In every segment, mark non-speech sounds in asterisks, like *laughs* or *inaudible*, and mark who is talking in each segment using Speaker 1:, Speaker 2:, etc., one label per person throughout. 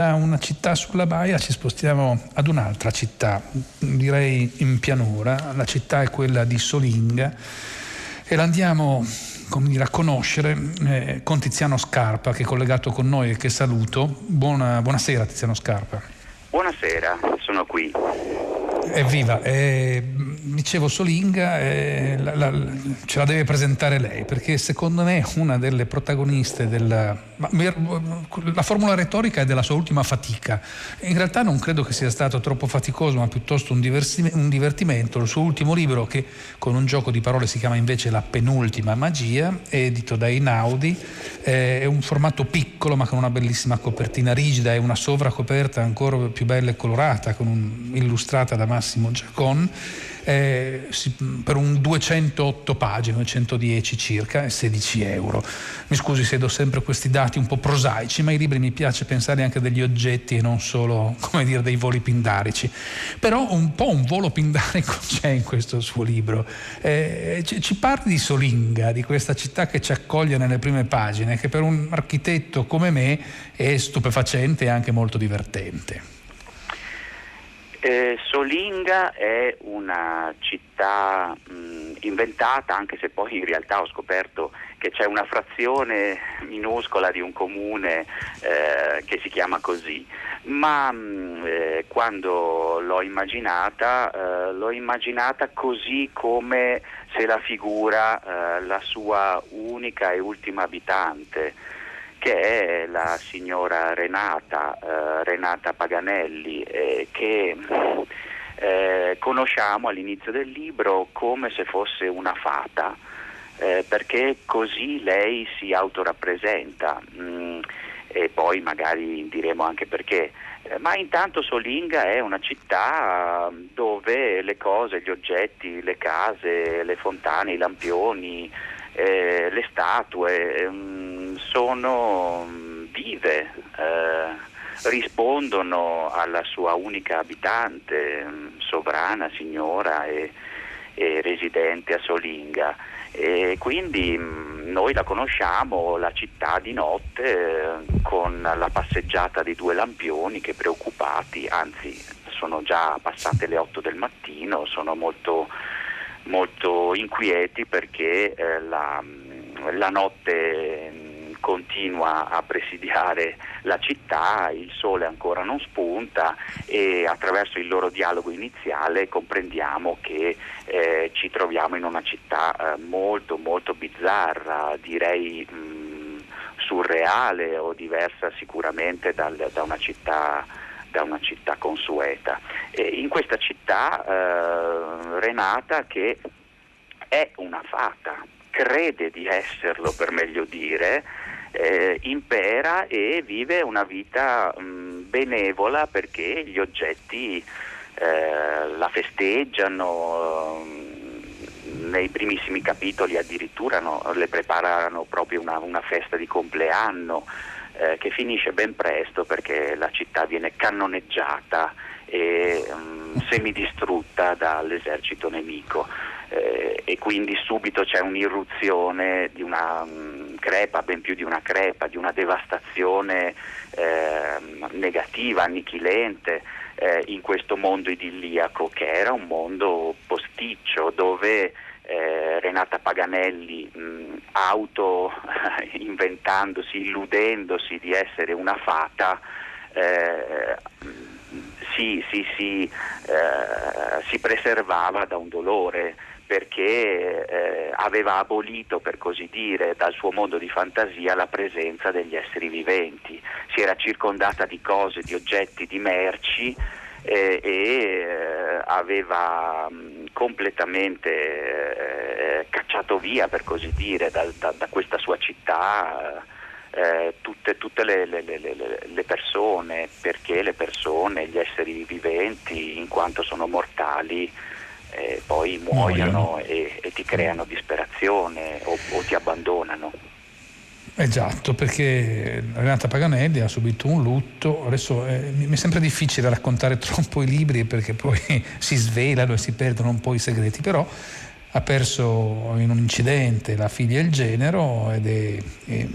Speaker 1: Da una città sulla baia ci spostiamo ad un'altra città, direi in pianura. La città è quella di Solinga e la andiamo dire, a conoscere eh, con Tiziano Scarpa che è collegato con noi e che saluto. Buona, buonasera Tiziano Scarpa.
Speaker 2: Buonasera, sono qui.
Speaker 1: Evviva, eh, dicevo Solinga eh, la, la, ce la deve presentare lei perché secondo me è una delle protagoniste della la formula retorica è della sua ultima fatica. In realtà non credo che sia stato troppo faticoso ma piuttosto un, un divertimento. Il suo ultimo libro che con un gioco di parole si chiama invece La penultima magia edito da Inaudi eh, è un formato piccolo ma con una bellissima copertina rigida e una sovracoperta ancora più bella e colorata un, illustrata da Massimo Giacon eh, per un 208 pagine, 210 circa, e 16 euro. Mi scusi se do sempre questi dati un po' prosaici, ma i libri mi piace pensare anche degli oggetti e non solo, *laughs* come dire, dei voli pindarici. Però un po' un volo pindarico *laughs* c'è in questo suo libro. Eh, ci parli di Solinga, di questa città che ci accoglie nelle prime pagine, che per un architetto come me è stupefacente e anche molto divertente.
Speaker 2: Eh, Solinga è una città mh, inventata, anche se poi in realtà ho scoperto che c'è una frazione minuscola di un comune eh, che si chiama così, ma mh, eh, quando l'ho immaginata, eh, l'ho immaginata così come se la figura eh, la sua unica e ultima abitante che è la signora Renata, eh, Renata Paganelli, eh, che eh, conosciamo all'inizio del libro come se fosse una fata, eh, perché così lei si autorappresenta mm, e poi magari diremo anche perché. Eh, ma intanto Solinga è una città dove le cose, gli oggetti, le case, le fontane, i lampioni, eh, le statue, mm, sono mm, vive, eh, rispondono alla sua unica abitante, mm, sovrana, signora e, e residente a Solinga. E quindi mm, noi la conosciamo, la città di notte, eh, con la passeggiata di due lampioni che preoccupati, anzi sono già passate le 8 del mattino, sono molto, molto inquieti perché eh, la, la notte continua a presidiare la città, il sole ancora non spunta e attraverso il loro dialogo iniziale comprendiamo che eh, ci troviamo in una città eh, molto molto bizzarra, direi mh, surreale o diversa sicuramente dal, da, una città, da una città consueta. E in questa città eh, Renata che è una fata, crede di esserlo per meglio dire, eh, impera e vive una vita mh, benevola perché gli oggetti eh, la festeggiano, nei primissimi capitoli addirittura no, le preparano proprio una, una festa di compleanno eh, che finisce ben presto perché la città viene cannoneggiata e um, semidistrutta dall'esercito nemico eh, e quindi subito c'è un'irruzione di una um, crepa, ben più di una crepa, di una devastazione eh, negativa, annichilente eh, in questo mondo idilliaco che era un mondo posticcio dove eh, Renata Paganelli mh, auto *laughs* inventandosi, illudendosi di essere una fata si, si, si, eh, si preservava da un dolore perché eh, aveva abolito, per così dire, dal suo mondo di fantasia la presenza degli esseri viventi, si era circondata di cose, di oggetti, di merci eh, e eh, aveva mh, completamente eh, cacciato via, per così dire, da, da, da questa sua città. Eh, tutte, tutte le, le, le, le, persone, perché le persone, gli esseri viventi, in quanto sono mortali, eh, poi muoiono e, e, ti creano disperazione o, o ti abbandonano.
Speaker 1: Esatto, perché Renata Paganelli ha subito un lutto, adesso eh, mi è sempre difficile raccontare *laughs* troppo i libri perché poi *laughs* si svelano e si perdono un po' i segreti, però ha perso in un incidente la figlia e il genero ed è, è,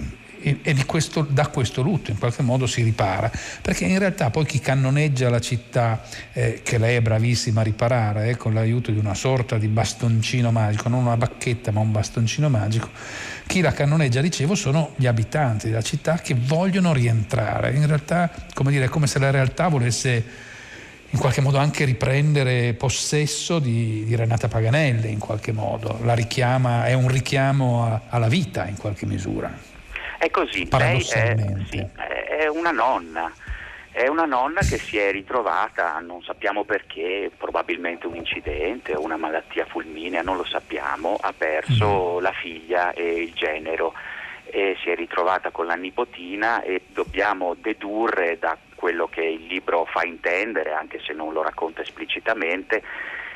Speaker 1: e, e questo, da questo lutto in qualche modo si ripara, perché in realtà poi chi cannoneggia la città, eh, che lei è bravissima a riparare, eh, con l'aiuto di una sorta di bastoncino magico, non una bacchetta ma un bastoncino magico, chi la cannoneggia, dicevo, sono gli abitanti della città che vogliono rientrare. In realtà, come dire, è come se la realtà volesse in qualche modo anche riprendere possesso di, di Renata Paganelli, in qualche modo. La richiama, è un richiamo a, alla vita in qualche misura.
Speaker 2: È così, lei è, sì, è una nonna. È una nonna che si è ritrovata, non sappiamo perché, probabilmente un incidente o una malattia fulminea, non lo sappiamo, ha perso mm. la figlia e il genero e si è ritrovata con la nipotina e dobbiamo dedurre da quello che il libro fa intendere, anche se non lo racconta esplicitamente,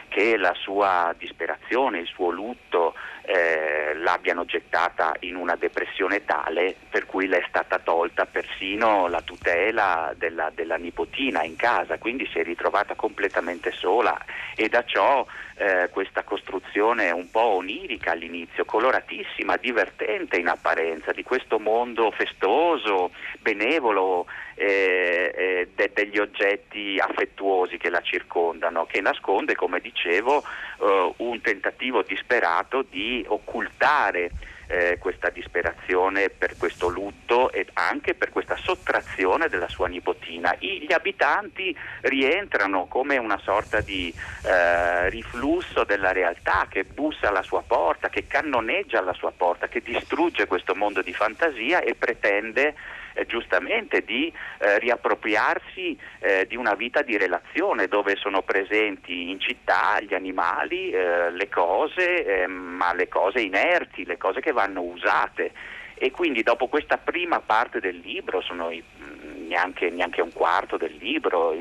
Speaker 2: che la sua disperazione, il suo lutto eh, l'abbiano gettata in una depressione tale per cui le è stata tolta persino la tutela della, della nipotina in casa, quindi si è ritrovata completamente sola. E da ciò eh, questa costruzione un po' onirica all'inizio, coloratissima, divertente in apparenza, di questo mondo festoso, benevolo, eh, eh, de- degli oggetti affettuosi che la circondano, che nasconde, come dicevo, eh, un tentativo disperato di occultare eh, questa disperazione per questo lutto e anche per questa sottrazione della sua nipotina. I, gli abitanti rientrano come una sorta di eh, riflusso della realtà che bussa alla sua porta, che cannoneggia alla sua porta, che distrugge questo mondo di fantasia e pretende eh, giustamente di eh, riappropriarsi eh, di una vita di relazione dove sono presenti in città gli animali, eh, le cose, ehm, ma le cose inerti, le cose che vanno usate. E quindi dopo questa prima parte del libro, sono i, mm, neanche, neanche, un quarto del libro,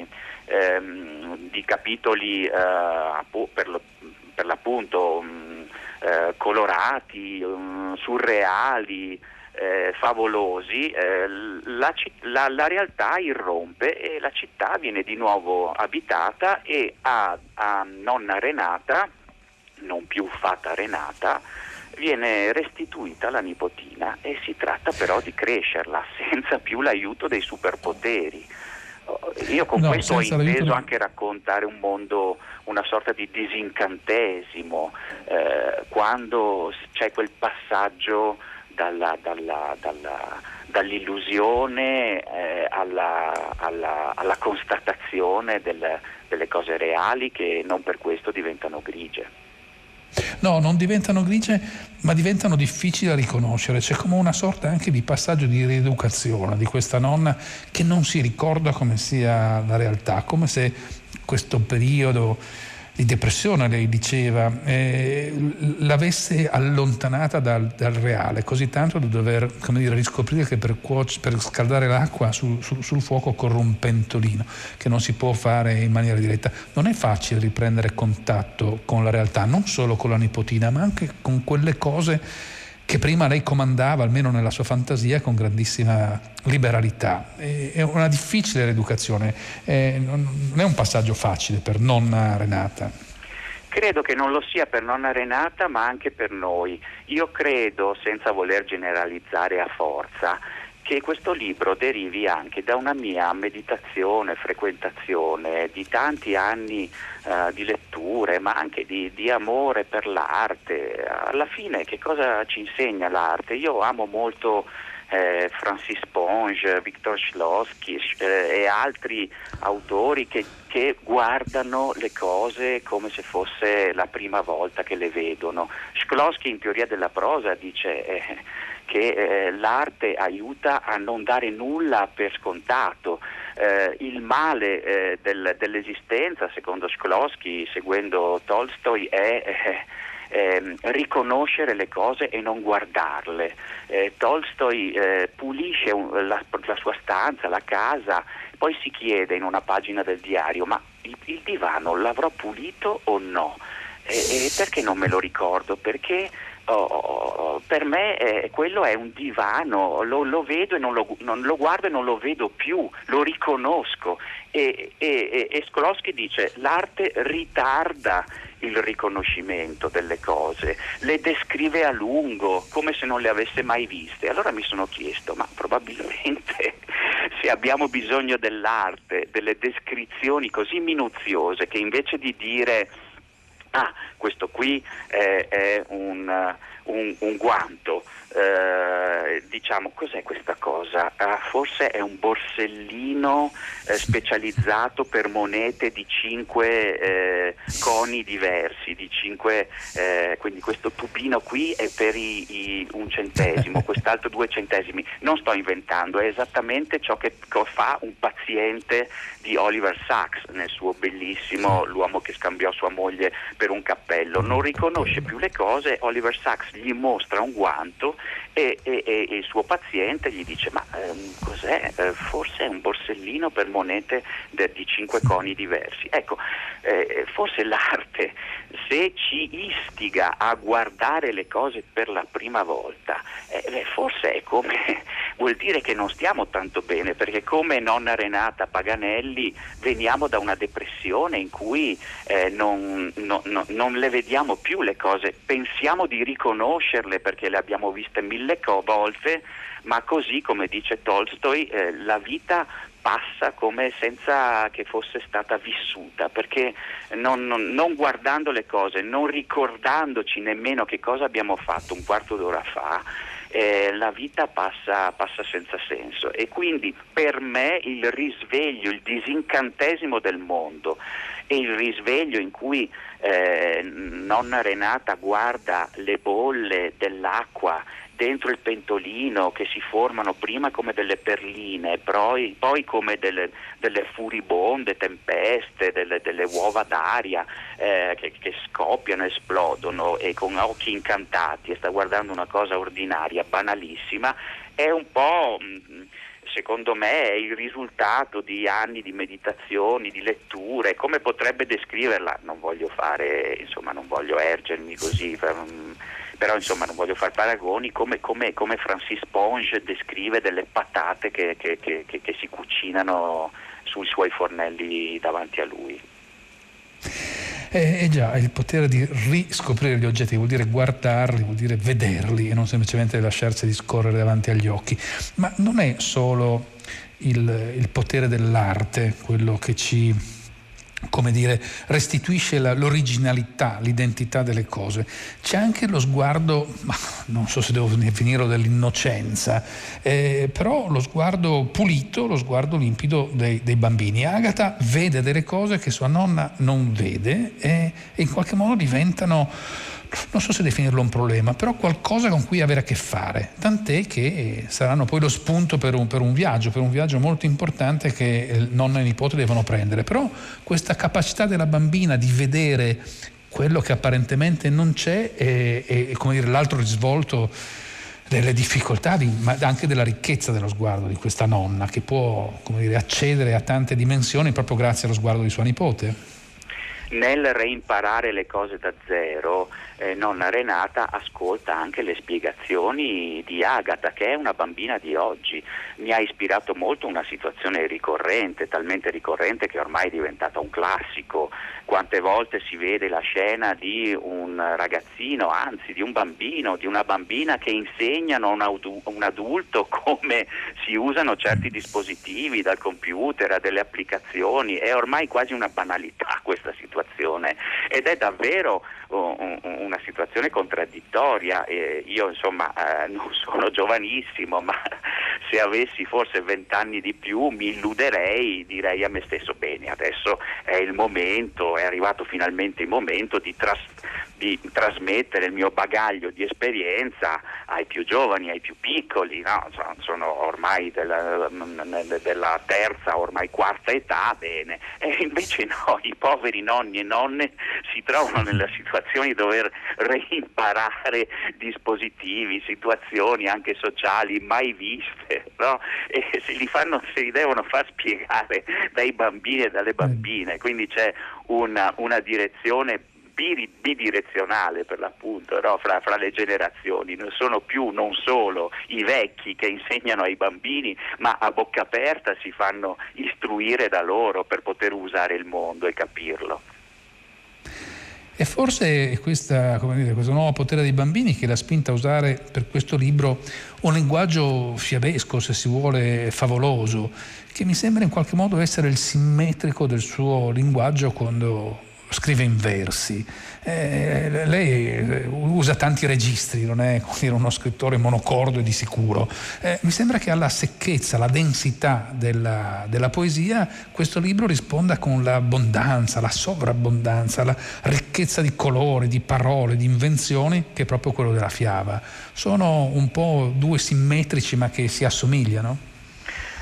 Speaker 2: ehm, di capitoli eh, per, lo, per, l'appunto mm, eh, colorati, mm, surreali, eh, favolosi, eh, la, la, la, realtà irrompe e la città viene di nuovo abitata e a, a nonna Renata, non più fatta Renata, viene restituita la nipotina e si tratta però di crescerla *laughs* senza più l'aiuto dei superpoteri. Io con no, questo ho inteso anche raccontare un mondo, una sorta di disincantesimo, eh, quando c'è quel passaggio dalla, dalla, dalla, dall'illusione eh, alla, alla, alla, constatazione del, delle cose reali che non per questo diventano grigie.
Speaker 1: No, non diventano grigie, ma diventano difficili da riconoscere. C'è come una sorta anche di passaggio di rieducazione di questa nonna che non si ricorda come sia la realtà, come se questo periodo di depressione, lei diceva, eh, l'avesse allontanata dal, dal, reale, così tanto da dover dire, riscoprire che per, cuoce, per scaldare l'acqua sul, sul, sul, fuoco corre un pentolino, che non si può fare in maniera diretta. Non è facile riprendere contatto con la realtà, non solo con la nipotina, ma anche con quelle cose che prima lei comandava, almeno nella sua fantasia, con grandissima liberalità. È una difficile l'educazione, non è un passaggio facile per nonna Renata.
Speaker 2: Credo che non lo sia per nonna Renata, ma anche per noi. Io credo, senza voler generalizzare a forza, che questo libro derivi anche da una mia meditazione, frequentazione di tanti anni uh, di letture, ma anche di, di, amore per l'arte. Alla fine che cosa ci insegna l'arte? Io amo molto eh, Francis Ponge, Viktor Schlossky eh, e altri autori che, che, guardano le cose come se fosse la prima volta che le vedono. Schlossky in teoria della prosa dice eh, che eh, l'arte aiuta a non dare nulla per scontato. Eh, il male eh, del, dell'esistenza, secondo Sklosky, seguendo Tolstoi, è eh, ehm, riconoscere le cose e non guardarle. Eh, Tolstoi eh, pulisce un, la, la, sua stanza, la casa, poi si chiede in una pagina del diario ma il, il divano l'avrò pulito o no? Perché non me lo ricordo? Perché oh, oh, per me eh, quello è un divano, lo, lo vedo e non lo, non lo, guardo e non lo vedo più, lo riconosco. E, e, e Skolowski dice l'arte ritarda il riconoscimento delle cose, le descrive a lungo come se non le avesse mai viste. Allora mi sono chiesto, ma probabilmente *laughs* se abbiamo bisogno dell'arte, delle descrizioni così minuziose che invece di dire ah, questo qui è, è un, un, un guanto, eh, diciamo cos'è questa cosa? Ah, forse è un borsellino eh, specializzato per monete di cinque eh, coni diversi, di cinque, eh, quindi questo tubino qui è per i, i, un centesimo, *laughs* quest'altro due centesimi. Non sto inventando, è esattamente ciò che fa un paziente di Oliver Sacks nel suo bellissimo L'uomo che scambiò sua moglie per un cappello. Non riconosce più le cose, Oliver Sacks gli mostra un guanto e, e, e, il suo paziente gli dice ma ehm, cos'è? Eh, forse è un borsellino per monete de, di cinque coni diversi. Ecco, eh, forse l'arte se ci istiga a guardare le cose per la prima volta, eh, forse è come *laughs* vuol dire che non stiamo tanto bene, perché come nonna Renata Paganelli veniamo da una depressione in cui eh, non, no, no, non, le vediamo più le cose, pensiamo di riconoscerle perché le abbiamo viste mille volte, ma così come dice Tolstoi, eh, la vita passa come senza che fosse stata vissuta, perché non, non, non, guardando le cose, non ricordandoci nemmeno che cosa abbiamo fatto un quarto d'ora fa, eh, la vita passa, passa, senza senso. E quindi per me il risveglio, il disincantesimo del mondo e il risveglio in cui eh, nonna Renata guarda le bolle dell'acqua dentro il pentolino che si formano prima come delle perline, poi, poi come delle, delle, furibonde tempeste, delle, delle uova d'aria eh, che, che, scoppiano, esplodono e con occhi incantati. E sta guardando una cosa ordinaria, banalissima, è un po' mm, secondo me è il risultato di anni di meditazioni, di letture, come potrebbe descriverla? Non voglio fare, insomma, non voglio ergermi così, mm, però insomma non voglio fare paragoni, come, come, come Francis Ponge descrive delle patate che, che, che, che si cucinano sui suoi fornelli davanti a lui.
Speaker 1: Eh, eh, già, il potere di riscoprire gli oggetti vuol dire guardarli, vuol dire vederli e non semplicemente lasciarsi scorrere davanti agli occhi. Ma non è solo il, il potere dell'arte quello che ci come dire, restituisce la, l'originalità, l'identità delle cose. C'è anche lo sguardo, ma non so se devo definirlo dell'innocenza, eh, però lo sguardo pulito, lo sguardo limpido dei, dei, bambini. Agatha vede delle cose che sua nonna non vede e, e in qualche modo diventano non so se definirlo un problema, però qualcosa con cui avere a che fare, tant'è che saranno poi lo spunto per un, per un viaggio, per un viaggio molto importante che nonna e nipote devono prendere. Però questa capacità della bambina di vedere quello che apparentemente non c'è e, e come dire, l'altro risvolto delle difficoltà, di, ma anche della ricchezza dello sguardo di questa nonna che può dire, accedere a tante dimensioni proprio grazie allo sguardo di sua nipote
Speaker 2: nel reimparare le cose da zero, eh, nonna Renata ascolta anche le spiegazioni di Agatha, che è una bambina di oggi. Mi ha ispirato molto una situazione ricorrente, talmente ricorrente che ormai è diventata un classico. Quante volte si vede la scena di un ragazzino, anzi di un bambino, di una bambina che insegnano a un adulto *laughs* come si usano certi dispositivi, dal computer a delle applicazioni. È ormai quasi una banalità questa situazione situazione ed è davvero uh, una situazione contraddittoria. Io insomma eh, *laughs* non sono giovanissimo, ma *laughs* se avessi forse vent'anni di più mi illuderei, direi a me stesso bene, adesso è il momento, è arrivato finalmente il momento di, tras- di trasmettere il mio bagaglio di esperienza ai più giovani, ai più piccoli, no? sono ormai della, della, terza, ormai quarta età, bene, e invece no, *laughs* i poveri nonni e nonne si trovano nella *laughs* situazione di dover reimparare dispositivi, situazioni anche sociali mai viste, no? e se li, fanno, se li devono far spiegare dai bambini e dalle bambine, quindi c'è una, una direzione bidirezionale per l'appunto no? fra, fra, le generazioni, non sono più non solo i vecchi che insegnano ai bambini, ma a bocca aperta si fanno istruire da loro per poter usare il mondo e capirlo.
Speaker 1: E forse questa, dire, questo nuovo potere dei bambini che l'ha spinta a usare per questo libro un linguaggio fiabesco, se si vuole, favoloso, che mi sembra in qualche modo essere il simmetrico del suo linguaggio quando scrive in versi. Eh, lei eh, usa tanti registri, non è dire, uno scrittore monocordo e di sicuro. Eh, mi sembra che alla secchezza, alla densità della, della, poesia questo libro risponda con l'abbondanza, la sovrabbondanza, la ricchezza di colori, di parole, di invenzioni che è proprio quello della fiaba. Sono un po' due simmetrici ma che si assomigliano.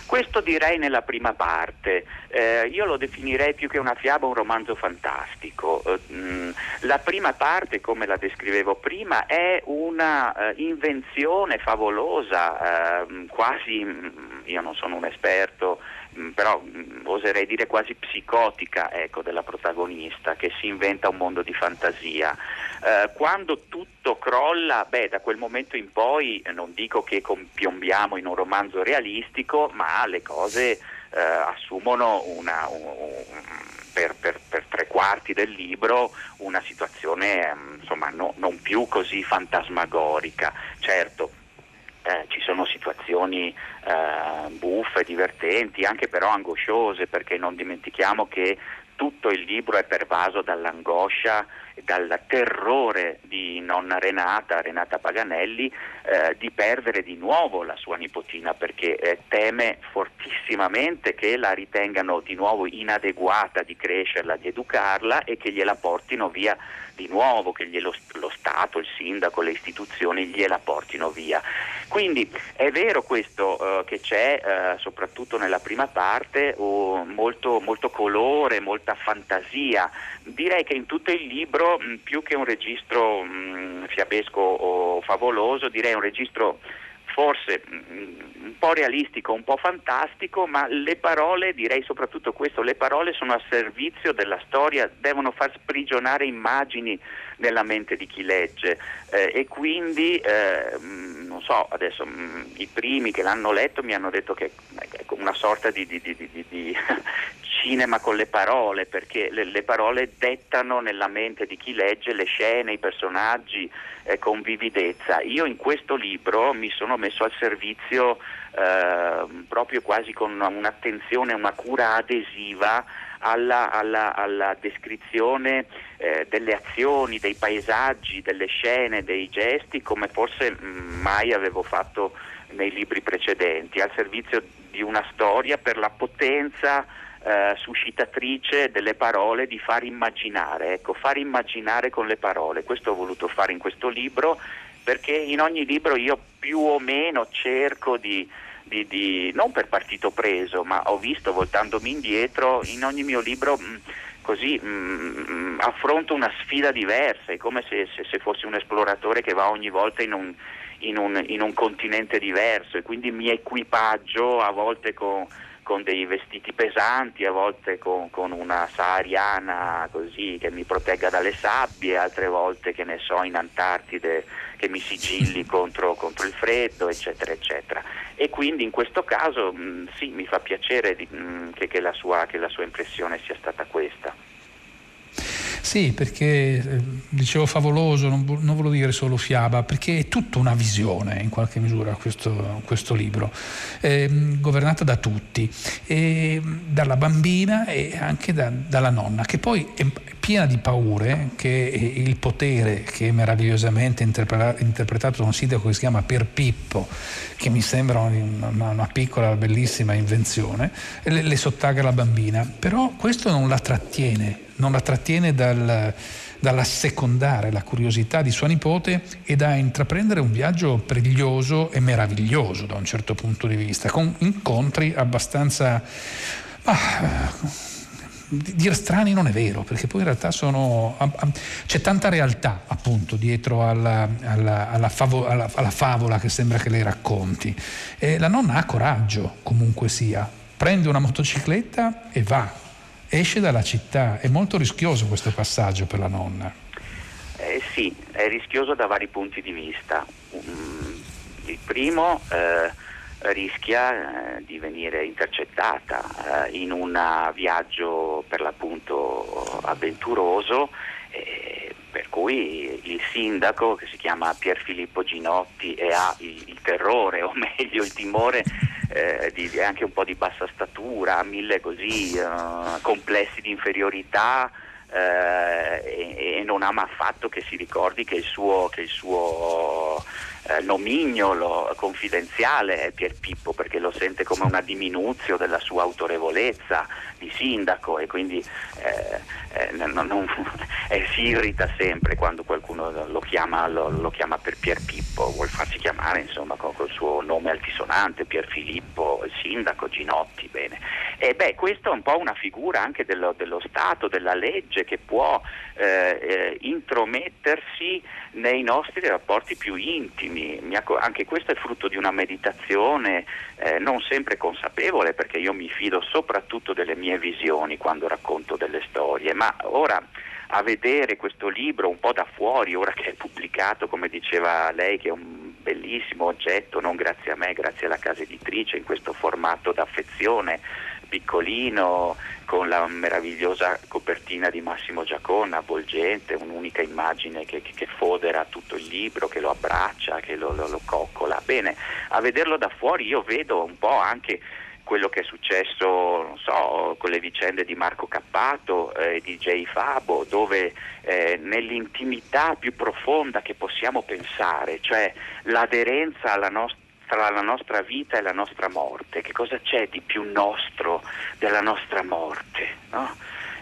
Speaker 2: Questo direi nella prima parte, eh, io lo definirei più che una fiaba un romanzo fantastico. Eh, la prima parte, come la descrivevo prima, è una uh, invenzione favolosa, uh, quasi, io non sono un esperto, Mm, però mh, mm, oserei dire quasi psicotica ecco, della protagonista che si inventa un mondo di fantasia. Eh, quando tutto crolla, beh, da quel momento in poi eh, non dico che piombiamo in un romanzo realistico, ma le cose eh, assumono una, un, un, per, per, per, tre quarti del libro una situazione mm, insomma, no, non più così fantasmagorica. Certo, eh, ci sono situazioni eh, buffe, divertenti, anche però angosciose, perché non dimentichiamo che tutto il libro è pervaso dall'angoscia dal terrore di nonna Renata, Renata Paganelli, eh, di perdere di nuovo la sua nipotina perché eh, teme fortissimamente che la ritengano di nuovo inadeguata di crescerla, di educarla e che gliela portino via di nuovo, che glielo, lo Stato, il sindaco, le istituzioni gliela portino via. Quindi è vero questo uh, che c'è uh, soprattutto nella prima parte uh, molto, molto, colore, molta fantasia. Direi che in tutto il libro mh, più che un registro mh, fiabesco o favoloso, direi un registro forse un po' realistico, un po' fantastico, ma le parole, direi soprattutto questo, le parole sono a servizio della storia, devono far sprigionare immagini nella mente di chi legge. Eh, e quindi eh, non so, adesso mh, i primi che l'hanno letto mi hanno detto che è una sorta di, di, di, di cinema con le parole, perché le, le, parole dettano nella mente di chi legge le scene, i personaggi eh, con vividezza. Io in questo libro mi sono messo al servizio eh, proprio quasi con un'attenzione, una cura adesiva alla, alla, alla descrizione eh, delle azioni, dei paesaggi, delle scene, dei gesti, come forse mai avevo fatto nei libri precedenti, al servizio di una storia per la potenza eh, suscitatrice delle parole di far immaginare, ecco, far immaginare con le parole. Questo ho voluto fare in questo libro perché in ogni libro io più o meno cerco di, di, di non per partito preso, ma ho visto voltandomi indietro in ogni mio libro mh, così mh, affronto una sfida diversa, è come se, se, se, fossi un esploratore che va ogni volta in un, in un, in un continente diverso e quindi mi equipaggio a volte con con dei vestiti pesanti, a volte con, con, una sahariana così che mi protegga dalle sabbie, altre volte che ne so in Antartide che mi sigilli *laughs* contro, contro il freddo, eccetera, eccetera. E quindi in questo caso mh, sì, mi fa piacere di, mh, che, che, la sua, che la sua impressione sia stata questa.
Speaker 1: Sì, perché eh, dicevo favoloso, non, non volevo dire solo fiaba, perché è tutta una visione in qualche misura questo, questo libro, eh, governata da tutti, eh, dalla bambina e anche da, dalla nonna, che poi è piena di paure, che il potere che è meravigliosamente interpretato da un sindaco che si chiama Per Pippo, che mi sembra una, una piccola bellissima invenzione, le, le sottaga la bambina, però questo non la trattiene non la trattiene dal, dall'assecondare la curiosità di sua nipote e da intraprendere un viaggio preglioso e meraviglioso da un certo punto di vista, con incontri abbastanza... Ah, dire strani non è vero, perché poi in realtà sono, c'è tanta realtà appunto dietro alla, alla, alla, favo, alla, favola che sembra che lei racconti. E la nonna ha coraggio, comunque sia, prende una motocicletta e va, esce dalla città. È molto rischioso questo passaggio per la nonna.
Speaker 2: sì, è rischioso da vari punti di vista. Mm, il primo eh, rischia eh, di venire intercettata eh, in un viaggio per l'appunto avventuroso eh, per cui il sindaco che si chiama Pier Filippo Ginotti e ha il, il terrore o *laughs* meglio il timore eh, di, anche un po' di bassa statura, mille così eh, complessi di inferiorità eh, e, e, non ama affatto che si ricordi che il suo, che il suo eh, nomignolo confidenziale è Pier Pippo perché lo sente come una diminuzio della sua autorevolezza di sindaco e quindi eh, eh, non, non, *laughs* eh, si irrita sempre quando qualcuno lo chiama, lo, lo chiama per Pier Pippo, vuol farsi chiamare insomma con, il suo nome altisonante, Pier Filippo, il sindaco Ginotti, bene. E beh, questa è un po' una figura anche dello, dello Stato, della legge che può eh, intromettersi nei nostri rapporti più intimi. Anche questo è frutto di una meditazione eh, non sempre consapevole perché io mi fido soprattutto delle mie visioni quando racconto delle storie, ma ora a vedere questo libro un po' da fuori, ora che è pubblicato, come diceva lei, che è un bellissimo oggetto, non grazie a me, grazie alla casa editrice, in questo formato d'affezione piccolino, con la meravigliosa copertina di Massimo Giaconna, avvolgente, un'unica immagine che, che, fodera tutto il libro, che lo abbraccia, che lo, lo, lo coccola. Bene, a vederlo da fuori io vedo un po' anche quello che è successo so, con le vicende di Marco Cappato e eh, di Jay Fabo, dove eh, nell'intimità più profonda che possiamo pensare, cioè l'aderenza alla nostra tra la nostra vita e la nostra morte, che cosa c'è di più nostro della nostra morte? No?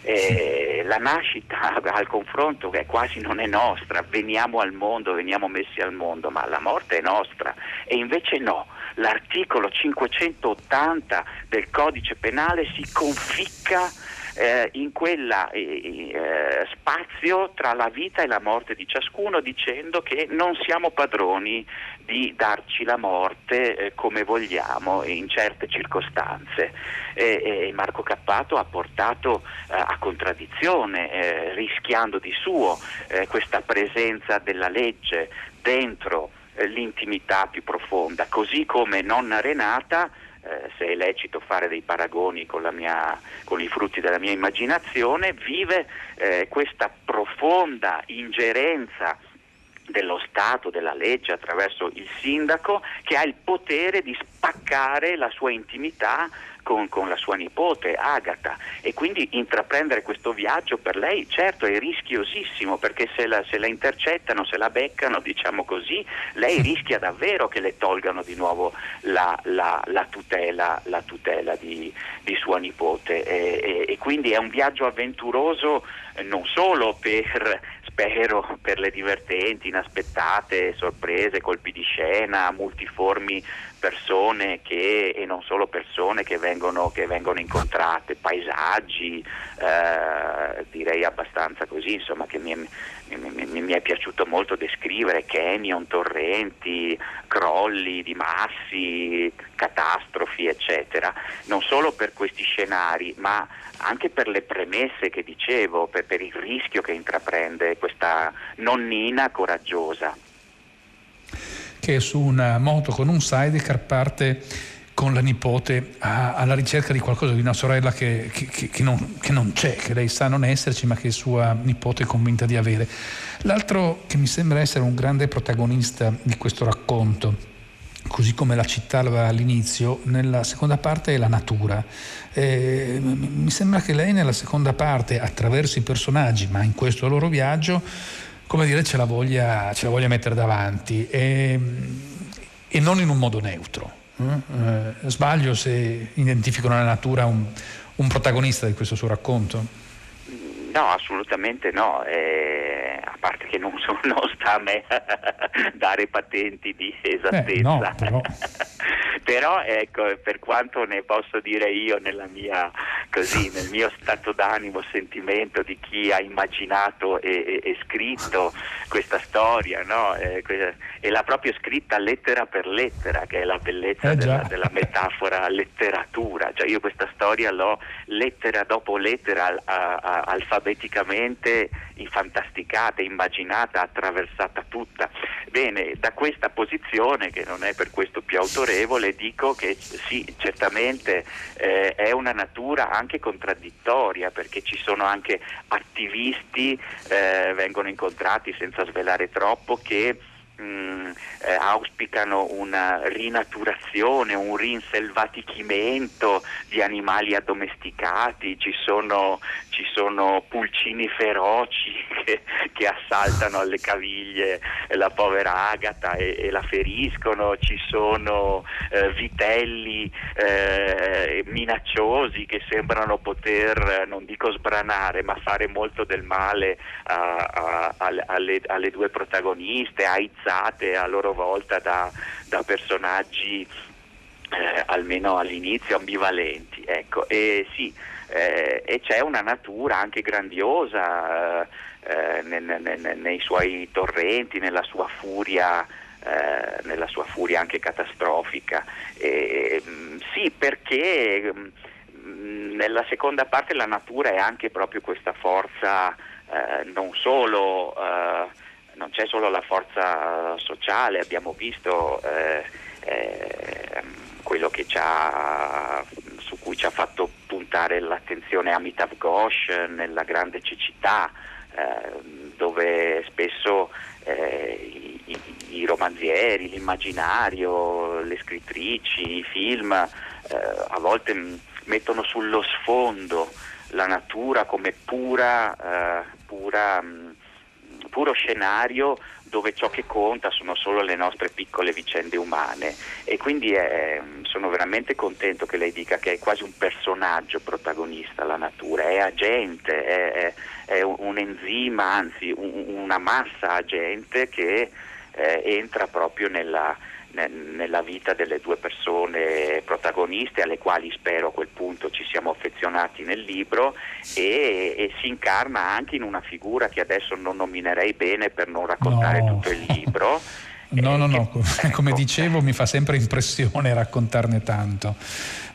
Speaker 2: Eh, la nascita *laughs* al confronto che quasi non è nostra, veniamo al mondo, veniamo messi al mondo, ma la morte è nostra e invece no, l'articolo 580 del codice penale si conficca eh, in quella eh, eh, spazio tra la vita e la morte di ciascuno dicendo che non siamo padroni di darci la morte eh, come vogliamo in certe circostanze. E, Marco Cappato ha portato eh, a contraddizione, eh, rischiando di suo questa presenza della legge dentro l'intimità più profonda, così come nonna Renata eh, se è lecito fare dei paragoni con, mia, con, i frutti della mia immaginazione, vive eh, questa profonda ingerenza dello Stato, della legge attraverso il sindaco che ha il potere di spaccare la sua intimità con, con, la sua nipote Agata. E quindi intraprendere questo viaggio per lei certo è rischiosissimo perché se la, se la intercettano, se la beccano diciamo così, lei rischia davvero che le tolgano di nuovo la, la, la tutela, tutela di, di, sua nipote. E, e, e quindi è un viaggio avventuroso eh, non solo per spero per le divertenti, inaspettate sorprese, colpi di scena, multiformi persone che, e non solo persone che vengono, che vengono incontrate, paesaggi, eh, direi abbastanza così, insomma, che mi è, mi, mi, mi è, piaciuto molto descrivere canyon, torrenti, crolli di massi, catastrofi, eccetera, non solo per questi scenari, ma anche per le premesse che dicevo, per, per il rischio che intraprende questa nonnina coraggiosa
Speaker 1: che su una moto con un sidecar parte con la nipote a, alla ricerca di qualcosa, di una sorella che, che, che, non, che, non, c'è, che lei sa non esserci, ma che sua nipote è convinta di avere. L'altro che mi sembra essere un grande protagonista di questo racconto, così come la citava all'inizio, nella seconda parte è la natura. Eh, mi sembra che lei nella seconda parte, attraverso i personaggi, ma in questo loro viaggio, come dire, ce la voglia, ce la voglia mettere davanti e, e, non in un modo neutro. Eh? Eh, sbaglio se identifico nella natura un, un, protagonista di questo suo racconto?
Speaker 2: No, assolutamente no, eh, a parte che non, so, *laughs* non, sta a me *laughs* dare patenti di esattezza. Eh, no, però... *laughs* però ecco, per quanto ne posso dire io mia, così, nel mio stato d'animo, sentimento di chi ha immaginato e, e, e scritto questa storia, no? eh, e l'ha proprio scritta lettera per lettera, che è la bellezza eh della, della, metafora letteratura, cioè io questa storia l'ho lettera dopo lettera a, a, alfabeticamente infantasticata immaginata, attraversata tutta. Bene, da questa posizione, che non è per questo più autorevole, dico che sì, certamente eh, è una natura anche contraddittoria, perché ci sono anche attivisti, eh, vengono incontrati senza svelare troppo, che mh, mm, eh, auspicano una rinaturazione, un rinselvatichimento di animali addomesticati, ci sono, ci sono pulcini feroci *laughs* che, che, assaltano alle caviglie la povera Agata e, e la feriscono, ci sono eh, vitelli eh, minacciosi che sembrano poter, non dico sbranare, ma fare molto del male a, a, alle, alle, due protagoniste, aizzate a loro volta da, da personaggi eh, almeno all'inizio ambivalenti. Ecco. E sì, eh, e c'è una natura anche grandiosa eh, nei, nei, nei, suoi torrenti, nella sua furia. Eh, nella sua furia anche catastrofica. E, mm, sì, perché mm, nella seconda parte la natura è anche proprio questa forza eh, non solo eh, non c'è solo la forza sociale, abbiamo visto eh, eh, quello su cui ci ha fatto puntare l'attenzione Amitav Ghosh nella grande cecità, eh, dove spesso eh, i, i, romanzieri, l'immaginario, le scrittrici, i film eh, a volte mettono sullo sfondo la natura come pura, pura puro scenario dove ciò che conta sono solo le nostre piccole vicende umane. E quindi è, sono veramente contento che lei dica che è quasi un personaggio protagonista la natura, è agente, è, è, è un enzima, anzi un, una massa agente che eh, entra proprio nella, nella vita delle due persone protagoniste alle quali spero a quel punto ci siamo affezionati nel libro e, e si incarna anche in una figura che adesso non nominerei bene per non raccontare no. tutto il libro. *laughs*
Speaker 1: No, no, no, ecco. come dicevo mi fa sempre impressione raccontarne tanto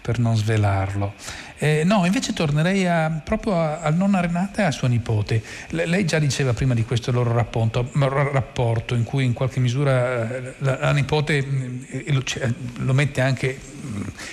Speaker 1: per non svelarlo. Eh, no, invece tornerei a, proprio a, a, nonna Renata e a sua nipote. Le, lei già diceva prima di questo loro rapporto, rapporto in cui in qualche misura eh, la, la nipote eh, lo, cioè, lo mette anche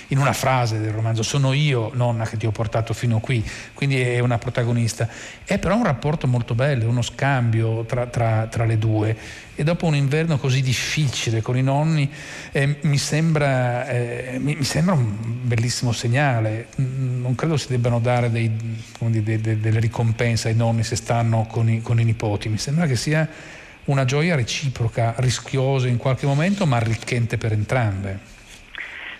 Speaker 1: in una frase del romanzo, sono io nonna che ti ho portato fino qui, quindi è una protagonista. È però un rapporto molto bello, uno scambio tra, tra, tra le due e dopo un inverno così difficile con i nonni eh, mi, sembra, eh, mi, mi, sembra, un bellissimo segnale. Non credo si debbano dare dei, dire, de, delle ricompense ai nonni se stanno con i, con i nipoti, mi sembra che sia una gioia reciproca, rischiosa in qualche momento, ma arricchente per entrambe.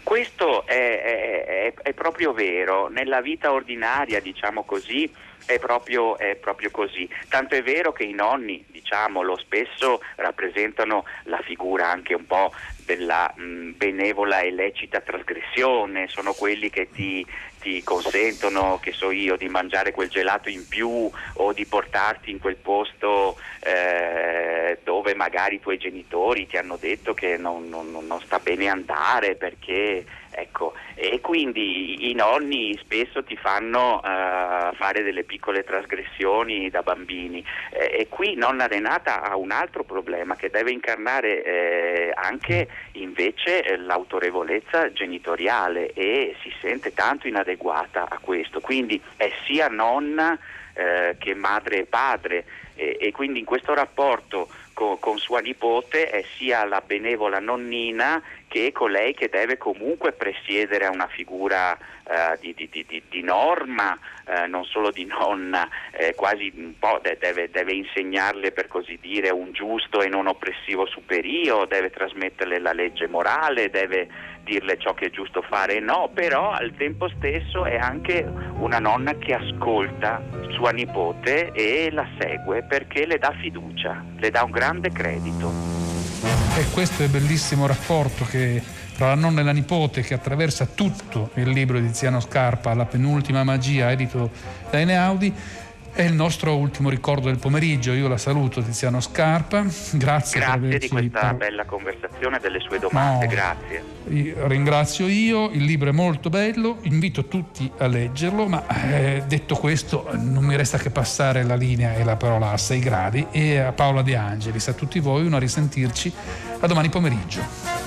Speaker 2: Questo è, è, è, proprio vero, nella vita ordinaria, diciamo così, è proprio, è proprio, così. Tanto è vero che i nonni, diciamolo, spesso rappresentano la figura anche un po' della mh, benevola e lecita trasgressione, sono quelli che ti, ti, consentono, che so io, di mangiare quel gelato in più o di portarti in quel posto eh, dove magari i tuoi genitori ti hanno detto che non, non, non sta bene andare perché Ecco, e quindi i nonni spesso ti fanno uh, fare delle piccole trasgressioni da bambini. Eh, e qui nonna Renata ha un altro problema che deve incarnare eh, anche invece eh, l'autorevolezza genitoriale e si sente tanto inadeguata a questo, quindi è sia nonna eh, che madre e padre. E, e quindi in questo rapporto con, con, sua nipote è sia la benevola nonnina che colei che deve comunque presiedere a una figura eh, di, di, di, di, norma, eh, non solo di nonna, eh, quasi un po' deve, deve, insegnarle per così dire un giusto e non oppressivo superio, deve trasmetterle la legge morale, deve dirle ciò che è giusto fare e no, però al tempo stesso è anche una nonna che ascolta sua nipote e la segue perché le dà fiducia, le dà un grande credito.
Speaker 1: E questo è il bellissimo rapporto che tra la nonna e la nipote che attraversa tutto il libro di Tiziano Scarpa, La penultima magia, edito da Eneaudi, È il nostro ultimo ricordo del pomeriggio. Io la saluto, Tiziano Scarpa. Grazie,
Speaker 2: grazie di questa par- bella conversazione e delle sue domande. No, grazie.
Speaker 1: Ringrazio io, il libro è molto bello, invito tutti a leggerlo, ma eh, detto questo non mi resta che passare la linea e la parola a 6 gradi e a Paola De Angelis, a tutti voi una risentirci a domani pomeriggio.